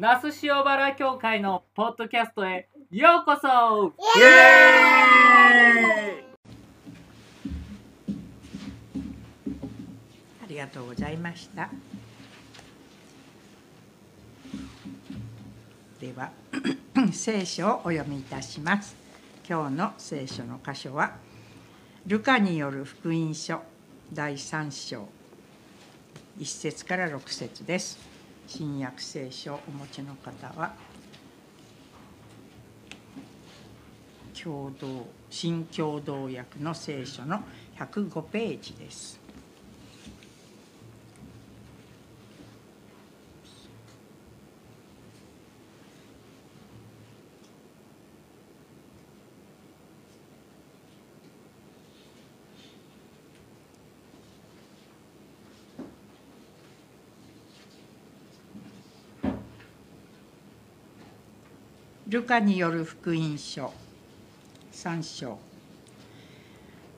那須塩原教会のポッドキャストへようこそイエーイありがとうございました。では 聖書をお読みいたします。今日の聖書の箇所はルカによる福音書第3章1節から6節です。新約聖書をお持ちの方は共同新共同訳の聖書の105ページです。ルカによる福音書。3章。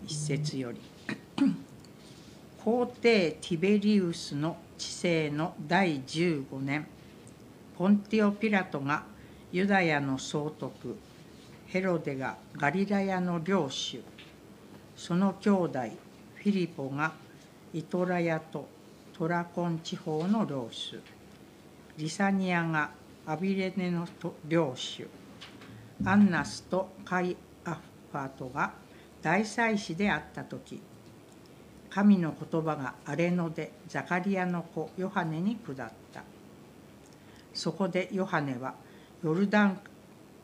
一節より。皇帝ティベリウスの治世の第15年ポンティオ・ピラトがユダヤの総督ヘロデがガリラヤの領主その兄弟フィリポがイトラヤとトラコン地方の領主リサニアがアビレネの領主。アンナスとカイアファトが大祭司であった時神の言葉が荒れ野でザカリアの子ヨハネに下った。そこでヨハネはヨルダン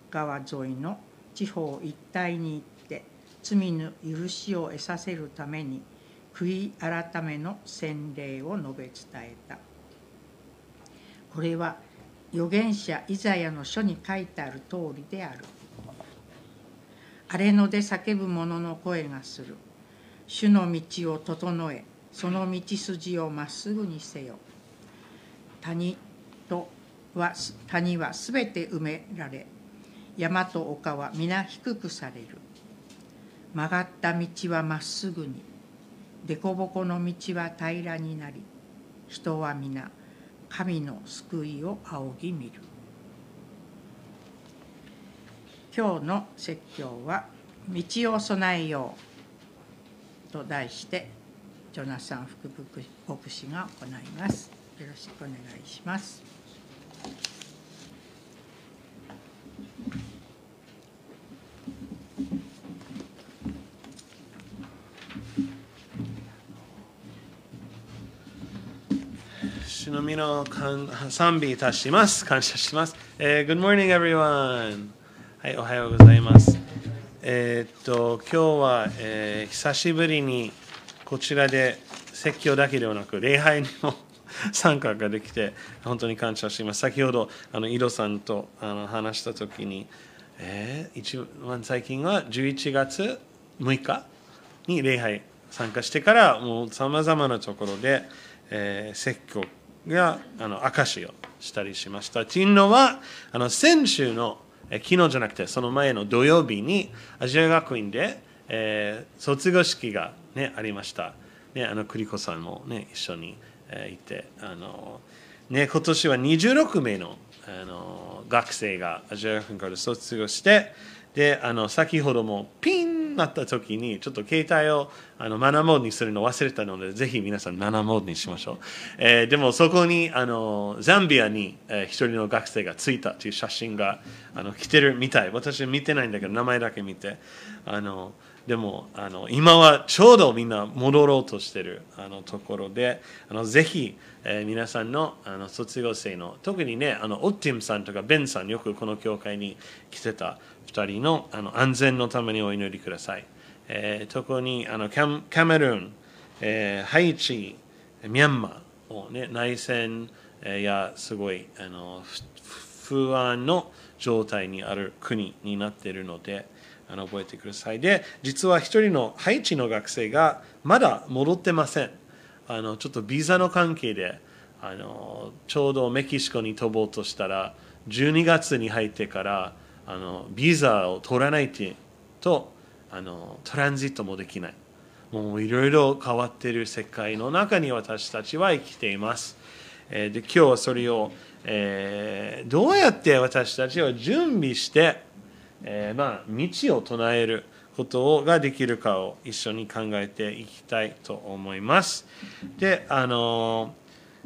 川沿いの地方一帯に行って罪の許しを得させるために悔い改めの洗礼を述べ伝えた。これは預言者イザヤの書に書いてある通りである。荒れ野で叫ぶ者の声がする。主の道を整え、その道筋をまっすぐにせよ。谷とは谷はすべて埋められ、山と丘は皆低くされる。曲がった道はまっすぐに、凸凹の道は平らになり、人は皆、神の救いを仰ぎ見る。今日の説教は「道を備えよう」と題してジョナサン副牧師が行います。よろしくお願いします。主の賛美いたします。感謝します。えー、Good morning, everyone. はい、おはようございます。えー、っと、今日は、えー、久しぶりにこちらで説教だけではなく、礼拝にも参加ができて、本当に感謝します。先ほど、あの井戸さんとあの話したときに、えー、一番最近は11月6日に礼拝参加してから、もうさまざまなところで、えー、説教があの証をしたりしました。というのは、あの先週の、え昨日じゃなくて、その前の土曜日に、アジア学院で、えー、卒業式が、ね、ありました。ね、あの栗子さんも、ね、一緒に、えー、いて、あのね、今年は26名のあの学生がアジア学院から卒業して、であの先ほどもピンなった時にちょっと携帯をあのマナーモードにするの忘れたのでぜひ皆さんマナーモードにしましょう、えー、でもそこにあのザンビアに、えー、一人の学生がついたという写真があの来てるみたい。私見てないんだけど名前だけ見て。あのでもあの今はちょうどみんな戻ろうとしてるあのところであのぜひ、えー、皆さんのあの卒業生の特にねあのオッティムさんとかベンさんよくこの教会に来てた2人のあの安全のためにお祈りください。えー、特にあのキャカメルーン、えー、ハイチ、ミャンマーを、ね、内戦やすごいあの不安の状態にある国になっているのであの覚えてください。で、実は一人のハイチの学生がまだ戻ってません。あのちょっとビザの関係であのちょうどメキシコに飛ぼうとしたら12月に入ってからあのビザを取らないとあのトランジットもできない。もういろいろ変わってる世界の中に私たちは生きています。えー、で今日はそれを、えーどうやって私たちは準備して、えーまあ、道を唱えることができるかを一緒に考えていきたいと思います。で、あの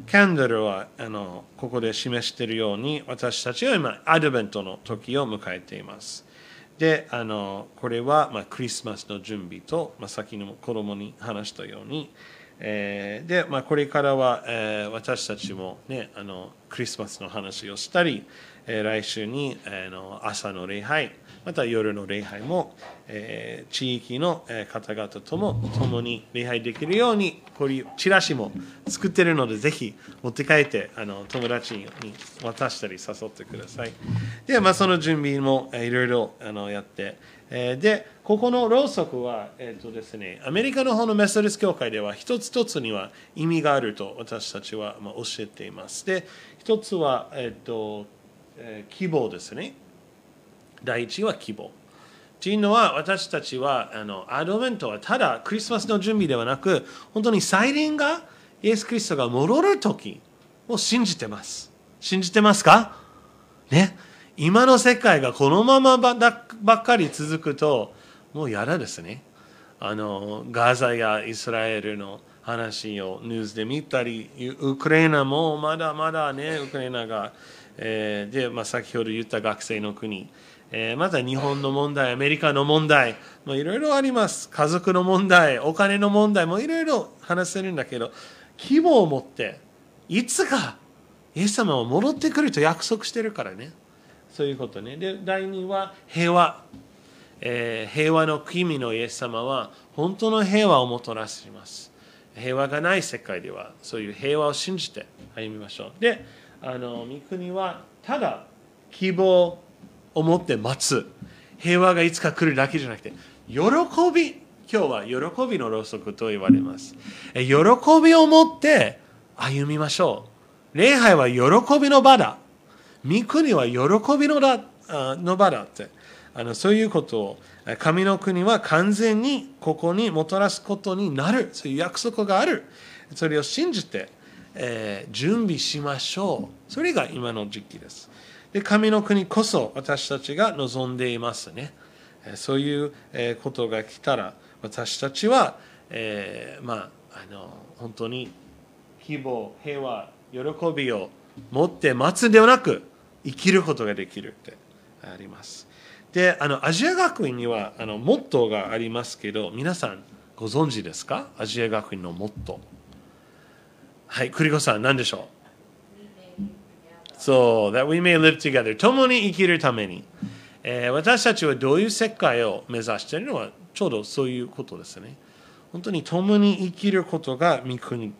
キャンドルはあのここで示しているように私たちは今アドベントの時を迎えています。であのこれは、まあ、クリスマスの準備と、まあ、先の子供に話したように、えーで、まあ、これからは、えー私たちも、ね、あのクリスマスの話をしたり、えー来週に、えーの朝の礼拝また夜の礼拝も、えー地域の方々とも共に礼拝できるようにこういうチラシも作ってるのでぜひ持って帰ってあの友達に渡したり誘ってください。で、まあ、その準備もいろいろあのやってえーでここのろうそくは、えーとですね、アメリカの方のメソデス教会では一つ一つには意味があると私たちはまあ教えています。で一つは、えーとえー希望ですね。第一は希望。というのは私たちはあのアドベントはただクリスマスの準備ではなく本当に再臨がイエス・キリストが戻る時を信じてます。信じてますか？ね。今の世界がこのままばっかり続くともう嫌だですね。あのガザやイスラエルの話をニュースで見たりウクライナもまだまだねウクライナが、えーで、まあ、先ほど言った学生の国。えまた日本の問題、アメリカの問題、もいろいろあります。家族の問題、お金の問題もいろいろ話せるんだけど、希望を持って、いつかイエス様は戻ってくると約束してるからね。そういうことね。で、第二は平和。えー平和の君のイエス様は本当の平和をもたらします。平和がない世界ではそういう平和を信じて歩みましょう。で、あの御国はただ希望を持って待つ。平和がいつか来るだけじゃなくて喜び。今日は喜びのろうそくと言われます。喜びを持って歩みましょう。礼拝は喜びの場だ。御国は喜びのだの場だって。あのそういうことをえ神の国は完全にここにもたらすことになる。そういう約束がある。それを信じて、えー準備しましょう。それが今の時期です。で神の国こそ私たちが望んでいますねそういうことが来たら私たちは、えーまああの本当に希望、平和、喜びを持って待つではなく生きることができるってあります。で、あのアジア学院にはあのモットーがありますけど、皆さんご存知ですか？アジア学院のモットー。はい、栗子さん、何でしょう？そう、that we may live together 共に生きるために、えー私たちはどういう世界を目指しているのはちょうどそういうことですね。本当に共に生きることが御国、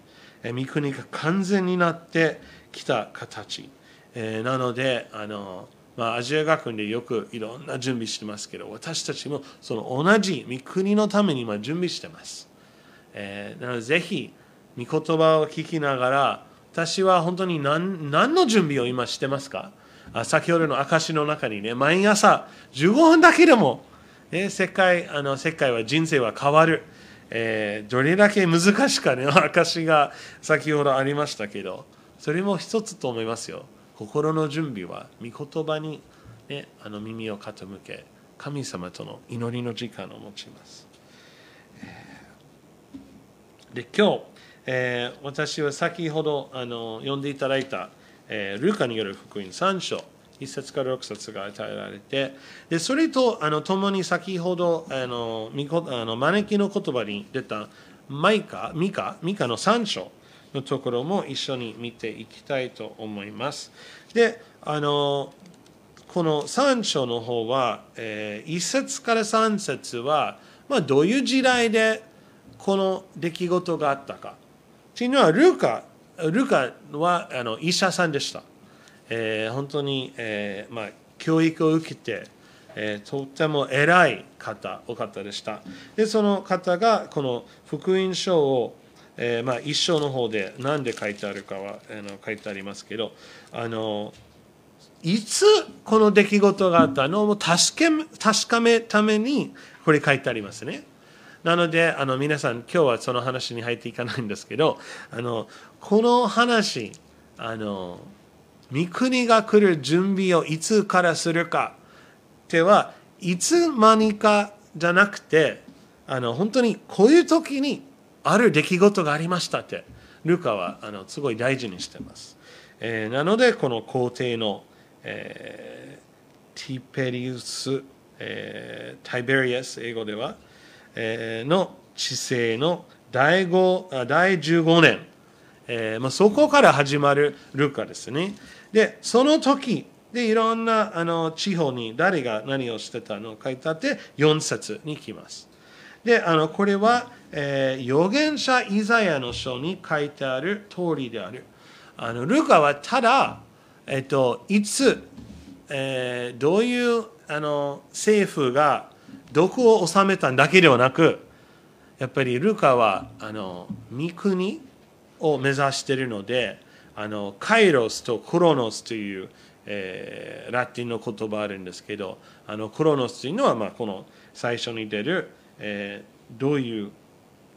えー御国が完全になってきた形。えーなので、あのまあ、アジア学院でよくいろんな準備してますけど、私たちもその同じ御国のために今準備してます。えーなのでぜひ御言葉を聞きながら私は本当に何何の準備を今してますか？あ先ほどの証の中にね毎朝15分だけでも、ね、世界あの世界は人生は変わる、えーどれだけ難しかね証が先ほどありましたけどそれも一つと思いますよ。心の準備は御言葉に、ね、あの耳を傾け神様との祈りの時間を持ちます。で今日、えー私は先ほどあの読んでいただいた、えールカによる福音3章1節から6節が与えられてでそれとあの共に先ほどあのあの招きの言葉に出たマイカミカミカの3章のところも一緒に見ていきたいと思いますであのこの3章の方は、え1節から3節は、まあ、どういう時代でこの出来事があったか。というのは、ルカ、ルカはあの医者さんでした。えー本当に、えーまあ、教育を受けて、えーとっても偉い方、お方でした。で、その方がこの福音書を、えーまあ、一章の方で何で書いてあるかはあの書いてありますけど、あのいつこの出来事があったのを確け確かめためにこれ書いてありますね。なのであの皆さん今日はその話に入っていかないんですけどあのこの話あの御国が来る準備をいつからするかってはいつ間にかじゃなくてあの本当にこういう時にある出来事がありましたってルカはあのすごい大事にしてます、えーなのでこの皇帝の、えーティペリウス、えータイベリアス英語では、の治世の第5第15年えーまあ、そこから始まるルカですね。で、その時でいろんなあの地方に誰が何をしてたのを書いてあって4節に来ます。で、あのこれは、えー預言者イザヤの書に書いてある通りである。あのルカはただ、えっと、いつ、えーどういうあの政府が毒を治めただけではなく、やっぱりルカはあの御国を目指しているのであのカイロスとクロノスという、えーラテンの言葉あるんですけどあのクロノスというのは、まあ、この最初に出る、えーどういう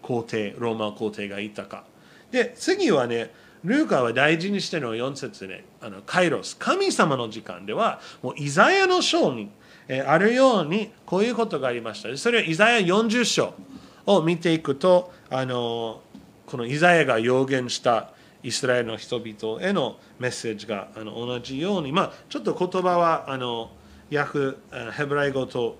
皇帝ローマ皇帝がいたか。で次はねルーカは大事にしてるのは4節ねあのカイロス神様の時間ではもうイザヤの章に、えあるようにこういうことがありました。それはイザヤ40章を見ていくとあのこのイザヤが予言したイスラエルの人々へのメッセージがあの同じように、まあ、ちょっと言葉はあの訳ヘブライ語と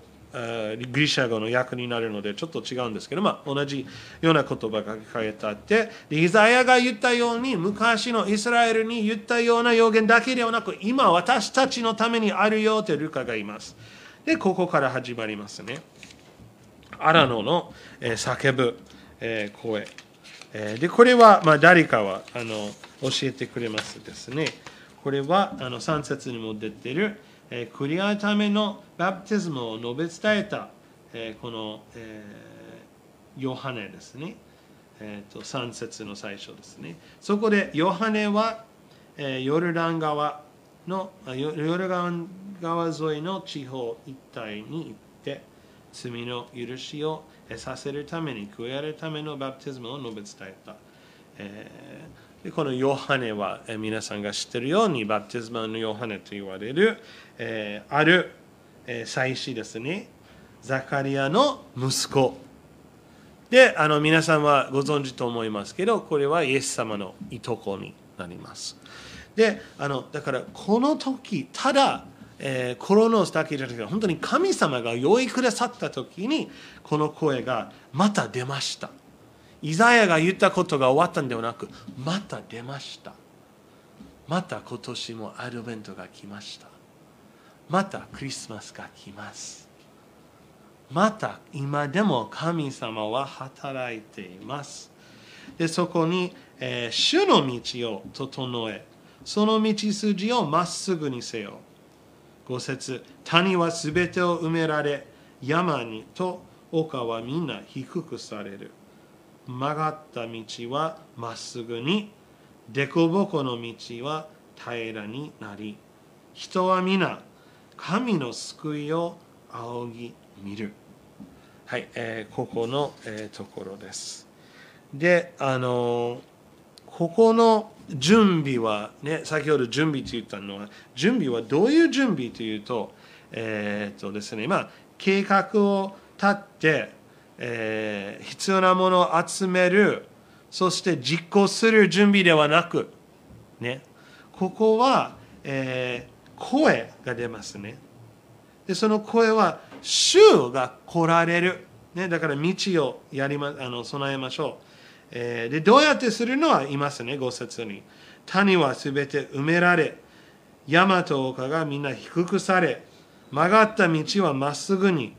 ギリシャ語の訳になるのでちょっと違うんですけど、まあ、同じような言葉が書かれてあってでイザヤが言ったように昔のイスラエルに言ったような予言だけではなく今私たちのためにあるよとルカが言います。でここから始まりますね。アラノの、え叫ぶ、え声、えでこれは、まあ、誰かはあの教えてくれますですね。これはあの3節にも出ている、えー、クリアためのバプテスムを述べ伝えた、えこの、えヨハネですね、えーと3節の最初ですね。そこでヨハネは、えーヨルダン川のヨルダン川沿いの地方一帯に行って罪の許しをえさせるために加えるためのバプテスムを述べ伝えた、えーでこのヨハネは、え皆さんが知ってるようにバプテスマのヨハネと言われる、えーある、えー祭司ですね。ザカリアの息子。であの皆さんはご存知と思いますけどこれはイエス様のいとこになります。であのだからこの時ただ、えーコロノスだけじゃなくて本当に神様が用意くださった時にこの声がまた出ました。イザヤが言ったことが終わったんではなくまた出ましたまた今年もアドベントが来ましたまたクリスマスが来ますまた今でも神様は働いています。でそこに、えー主の道を整え、その道筋をまっすぐにせよ。五節谷はすべてを埋められ、山にと丘はみんな低くされる。曲がった道はまっすぐに、凸凹の道は平らになり、人は皆神の救いを仰ぎ見る。はい、えーここの、えーところです。で、あのここの準備は、ね、先ほど準備と言ったのは、準備はどういう準備というと、えーとですね、まあ、計画を立って、えー必要なものを集める、そして実行する準備ではなく、ね、ここは、えー声が出ますね。でその声は主が来られる、ね、だから道をやり、ま、あの備えましょう、えーでどうやってするのはいますね5節に。谷はすべて埋められ山と丘がみんな低くされ曲がった道はまっすぐに、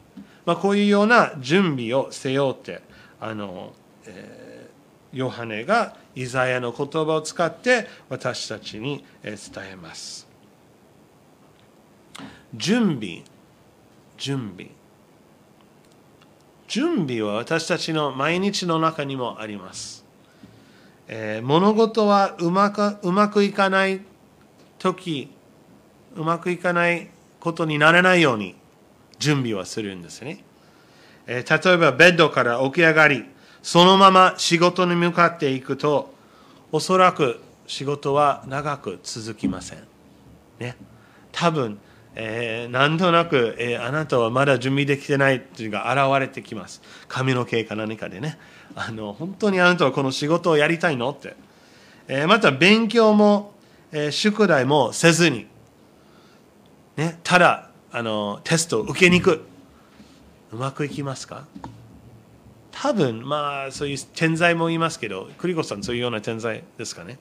まあ、こういうような準備をせよってあの、えーヨハネがイザヤの言葉を使って私たちに伝えます。準備準備。準備は私たちの毎日の中にもあります、えー物事はうまくうまくいかない時うまくいかないことにならないように準備はするんですね、えー例えばベッドから起き上がりそのまま仕事に向かっていくとおそらく仕事は長く続きません。ね。多分、えー、なんとなく、えー、あなたはまだ準備できてないっていうのが現れてきます。髪の毛か何かでね。あの本当にあなたはこの仕事をやりたいのって、えー、また勉強も、えー、宿題もせずに、ね、ただあのテストを受けに行く。うまくいきますか？多分まあそういう天才もいますけど栗子さんそういうような天才ですかね？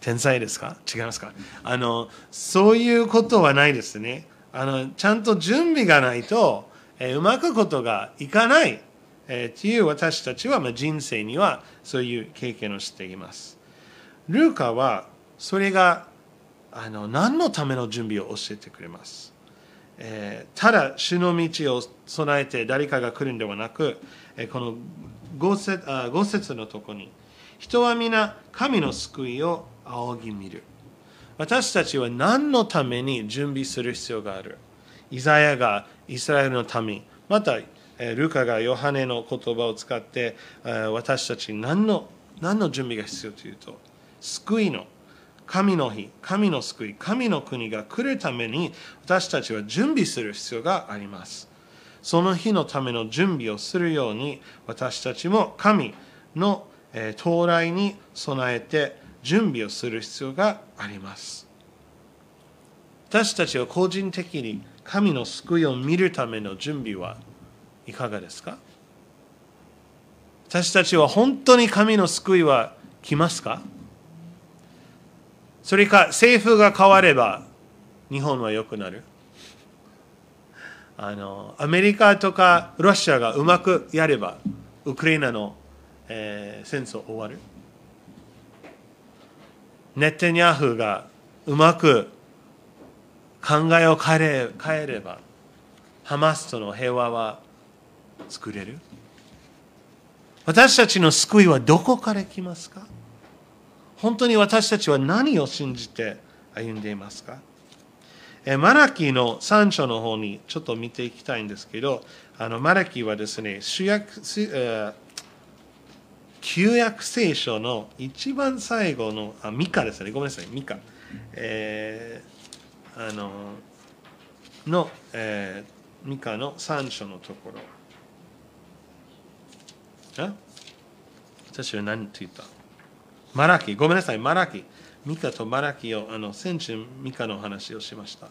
天才ですか？違いますか？あのそういうことはないですね。あのちゃんと準備がないと、えー、うまくことがいかない、えー、っていう私たちは、まあ、人生にはそういう経験をしています。ルーカはそれがあの何のための準備を教えてくれます？えー、ただ主の道を備えて誰かが来るんではなく、えー、この五節あ五節のとこに人は皆神の救いを仰ぎ見る。私たちは何のために準備する必要がある？イザヤがイスラエルの民またルカがヨハネの言葉を使って私たち何の何の準備が必要というと救いの神の日、神の救い、神の国が来るために私たちは準備する必要があります。その日のための準備をするように私たちも神の到来に備えて準備をする必要があります。私たちは個人的に神の救いを見るための準備はいかがですか？私たちは本当に神の救いは来ますか？それか政府が変われば日本は良くなる。あのアメリカとかロシアがうまくやればウクライナの、えー、戦争終わる。ネタニヤフがうまく考えを変えれ変えればハマスとの平和は作れる。私たちの救いはどこから来ますか？本当に私たちは何を信じて歩んでいますか？マラキの3章の方にちょっと見ていきたいんですけど、あのマラキはですね、主役旧約聖書の一番最後の、あ、ミカですね、ごめんなさい、ミカ。えー、あの、の、えー、ミカの3章のところ。あ？私は何て言った？マラキ、ごめんなさい、マラキ。ミカとマラキを、あの先週ミカの話をしました。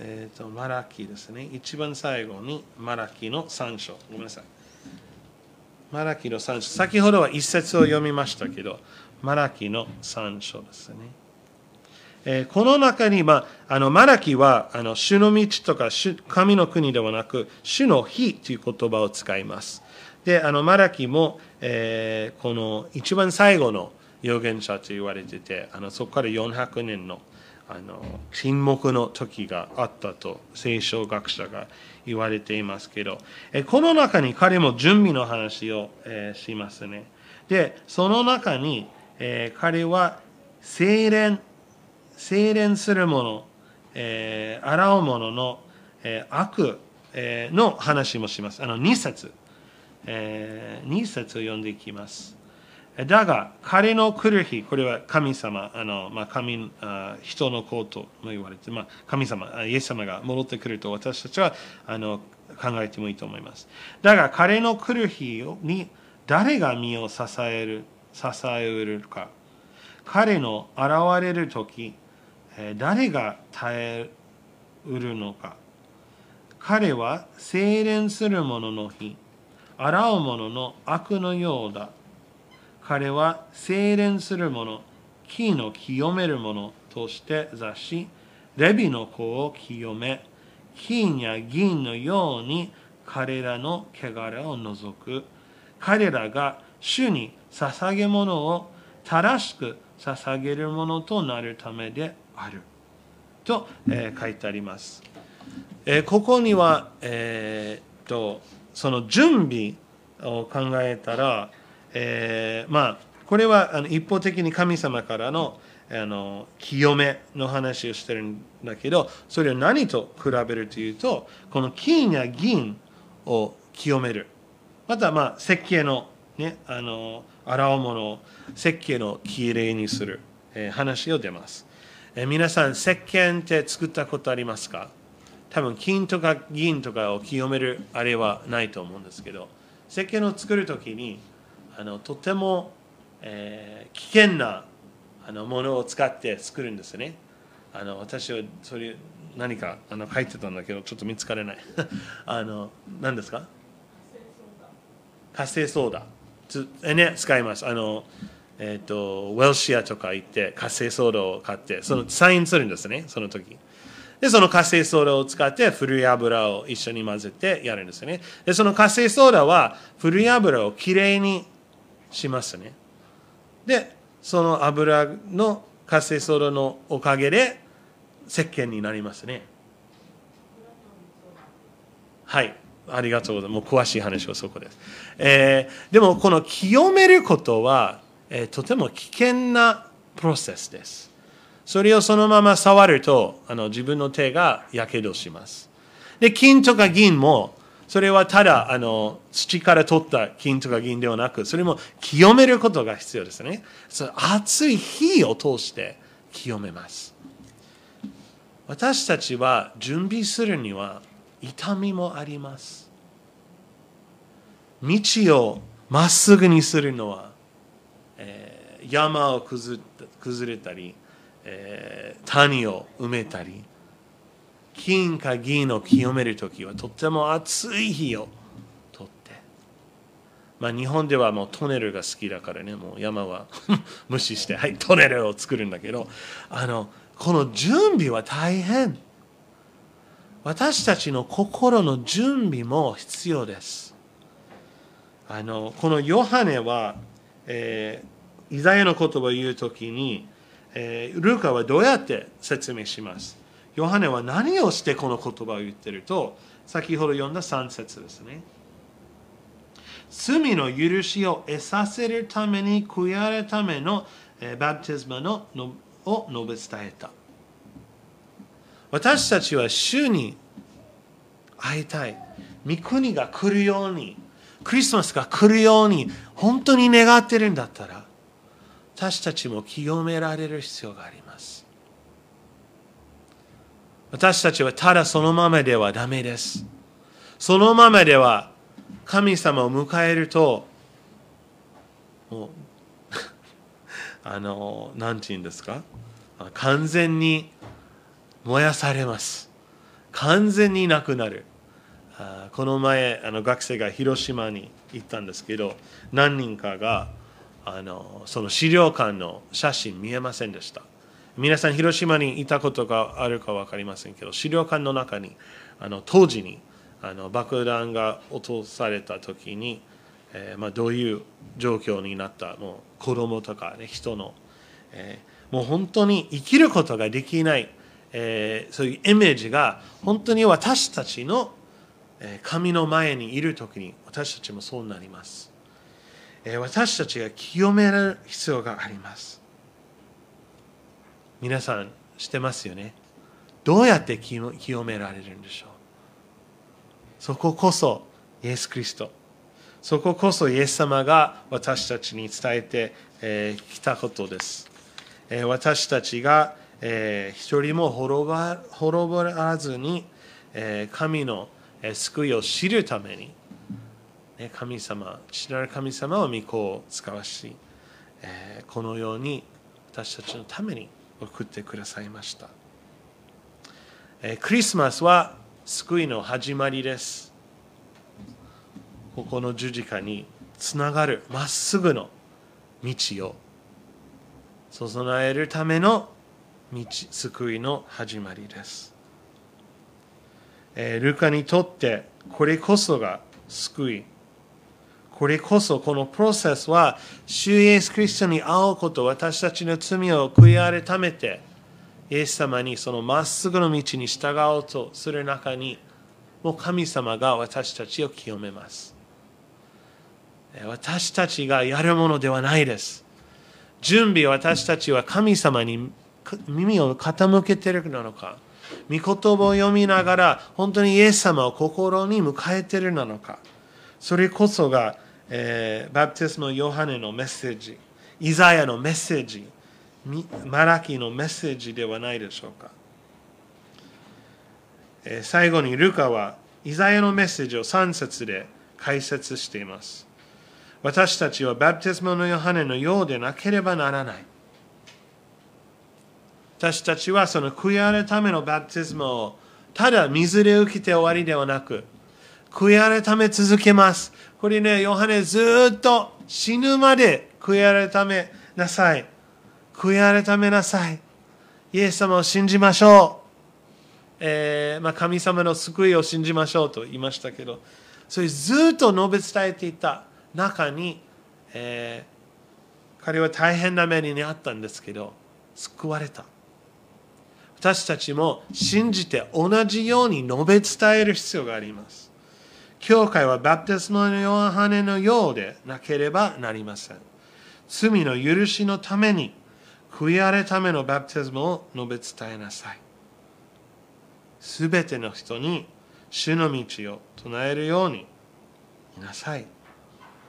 えっ、ー、と、マラキですね。一番最後にマラキの3章。ごめんなさい。マラキの3章。先ほどは一節を読みましたけど、マラキの3章ですね。えー、この中に、まあ、あのマラキはあの主の道とか主神の国ではなく、主の日という言葉を使います。で、あのマラキも、えー、この一番最後の預言者と言われててあのそこから400年のあの沈黙の時があったと聖書学者が言われていますけどえこの中に彼も準備の話を、えしますね。でその中に、え彼は精錬精錬するもの、えー、洗うものの、え悪、えの話もします。あの2節、えー、2節を読んでいきます。だが、彼の来る日、これは神様、あのまあ、神あ人の子とも言われて、まあ、神様、イエス様が戻ってくると私たちはあの考えてもいいと思います。だが、彼の来る日に誰が身を支える、支えるか。彼の現れる時、誰が耐えうるのか。彼は精錬する者の日、洗う者の悪のようだ。彼は精錬する者、木の清める者として座し、レビの子を清め、金や銀のように彼らの汚れを除く。彼らが主に捧げ物を正しく捧げるものとなるためである。と、えー、書いてあります。えー、ここには、えー、とその準備を考えたら、えー、まあこれはあの一方的に神様からのあの清めの話をしてるんだけどそれを何と比べるというとこの金や銀を清める。またまあ石鹸のねあの洗うものを石鹸をきれいにする、えー、話を出ます。え皆さん、石鹸って作ったことありますか？多分金とか銀とかを清めるあれはないと思うんですけど、石鹸を作るときにあのとても、えー、危険なあのものを使って作るんですね。あの私はそれ何かあの書いてたんだけどちょっと見つからない。あの何ですか？活性ソーダ。つ、ね、使います。あの、えーと、ウェルシアとか行って活性ソーダを買ってそのサインするんですねその時。でその活性ソーダを使って古い油を一緒に混ぜてやるんですね。でその活性ソーダは古い油をきれいにしますねでその油の活性ソーダのおかげで石鹸になりますねはいありがとうございます。もう詳しい話はそこです。えー、でも、この清めることは、えー、とても危険なプロセスです。それをそのまま触ると、あの自分の手がやけどします。で、金とか銀も、それはただあの土から取った金とか銀ではなく、それも清めることが必要ですね。そ熱い火を通して清めます。私たちは準備するには痛みもあります。道をまっすぐにするのは、えー、山を崩れたり、えー、谷を埋めたり、金か銀を清めるときはとっても熱い火を取って、まあ、日本ではもうトネルが好きだからね、もう山は 無視して、はい、トネルを作るんだけど、あのこの準備は大変。私たちの心の準備も必要です。あのこのヨハネは、えー、イザヤの言葉を言うときに、えー、ルカはどうやって説明します？ヨハネは何をしてこの言葉を言ってると、先ほど読んだ3節ですね。罪の許しを得させるために悔やるための、え、バプテスマののを述べ伝えた。私たちは主に会いたい。御国が来るように、クリスマスが来るように、本当に願ってるんだったら、私たちも清められる必要があります。私たちはただそのままではダメです。そのままでは神様を迎えると、もう、あの、何て言うんですか？完全に燃やされます。完全になくなる。あこの前あの学生が広島に行ったんですけど何人かがあのその資料館の写真見えませんでした皆さん広島にいたことがあるか分かりませんけど資料館の中にあの当時にあの爆弾が落とされた時に、えー、まあ、どういう状況になったもう子供とか、ね、人の、えー、もう本当に生きることができない、えー、そういうイメージが本当に私たちの神の前にいる時に私たちもそうなります。私たちが清める必要があります。皆さんしてますよね。どうやって清められるんでしょう。そここそイエス・キリスト。そここそイエス様が私たちに伝えてきたことです。え私たちが一人も滅ばずにえ神の救いを知るために、神様、知られる神様は御子を使わしえ、このように私たちのために送ってくださいました。えクリスマスは救いの始まりです。ここの十字架につながるまっすぐの道を備えるための道救いの始まりです。えルカにとってこれこそが救い。これこそこのプロセスは、主イエス・キリストに会うこと、私たちの罪を悔い改めて、イエス様にそのまっすぐの道に従おうとする中に、もう神様が私たちを清めます。私たちがやるものではないです。準備、私たちは神様に耳を傾けているのか、御言葉を読みながら本当にイエス様を心に迎えてるなのかそれこそが、えー、バプテスマヨハネのメッセージイザヤのメッセージマラキのメッセージではないでしょうか。えー最後にルカはイザヤのメッセージを3節で解説しています。私たちはバプテスマのヨハネのようでなければならない。私たちはその悔い改めのバプテスマをただ水で受けて終わりではなく、悔い改め続けます。これね、ヨハネずっと死ぬまで悔い改めなさい。悔い改めなさい。イエス様を信じましょう。えーまあ、神様の救いを信じましょうと言いましたけど、それずっと述べ伝えていた中に、えー彼は大変な目にあったんですけど、救われた。私たちも信じて同じように述べ伝える必要があります。教会はバプテスマのヨハネのようでなければなりません。罪の許しのために、悔い改めのバプテスマを述べ伝えなさい。すべての人に主の道を唱えるようにいなさい。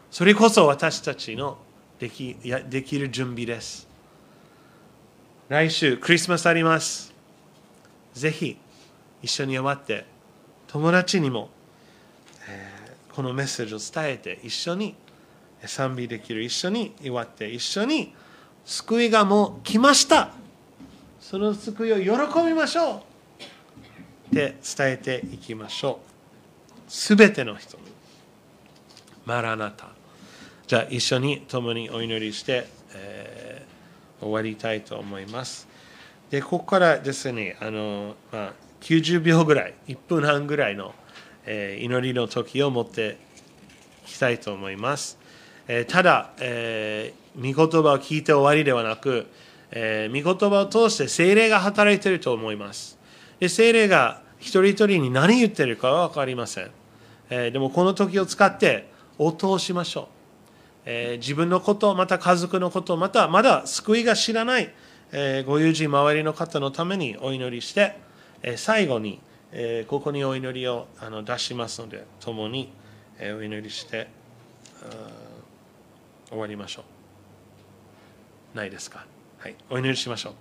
それこそ私たちのできやできる準備です。来週、クリスマスあります。ぜひ一緒に終わって、友達にも、このメッセージを伝えて、一緒に賛美できる、一緒に祝って、一緒に救いがもう来ました。その救いを喜びましょう。って伝えていきましょう。すべての人に。マラナタ。じゃあ一緒に共にお祈りして、えー終わりたいと思います。で、ここからですね、あのまあ、90秒ぐらい、1分半ぐらいの、え祈りの時を持っていきたいと思います。えただ、えー、御言葉を聞いて終わりではなく、えー、御言葉を通して精霊が働いていると思います。で精霊が一人一人に何言ってるかは分かりません。えーでもこの時を使って応答しましょう。えー自分のこと、また家族のこと、またまだ救いが知らない、えご友人、周りの方のためにお祈りして、え最後に、えここにお祈りをあの出しますので、共に、えお祈りして終わりましょう。ないですか？はい、お祈りしましょう。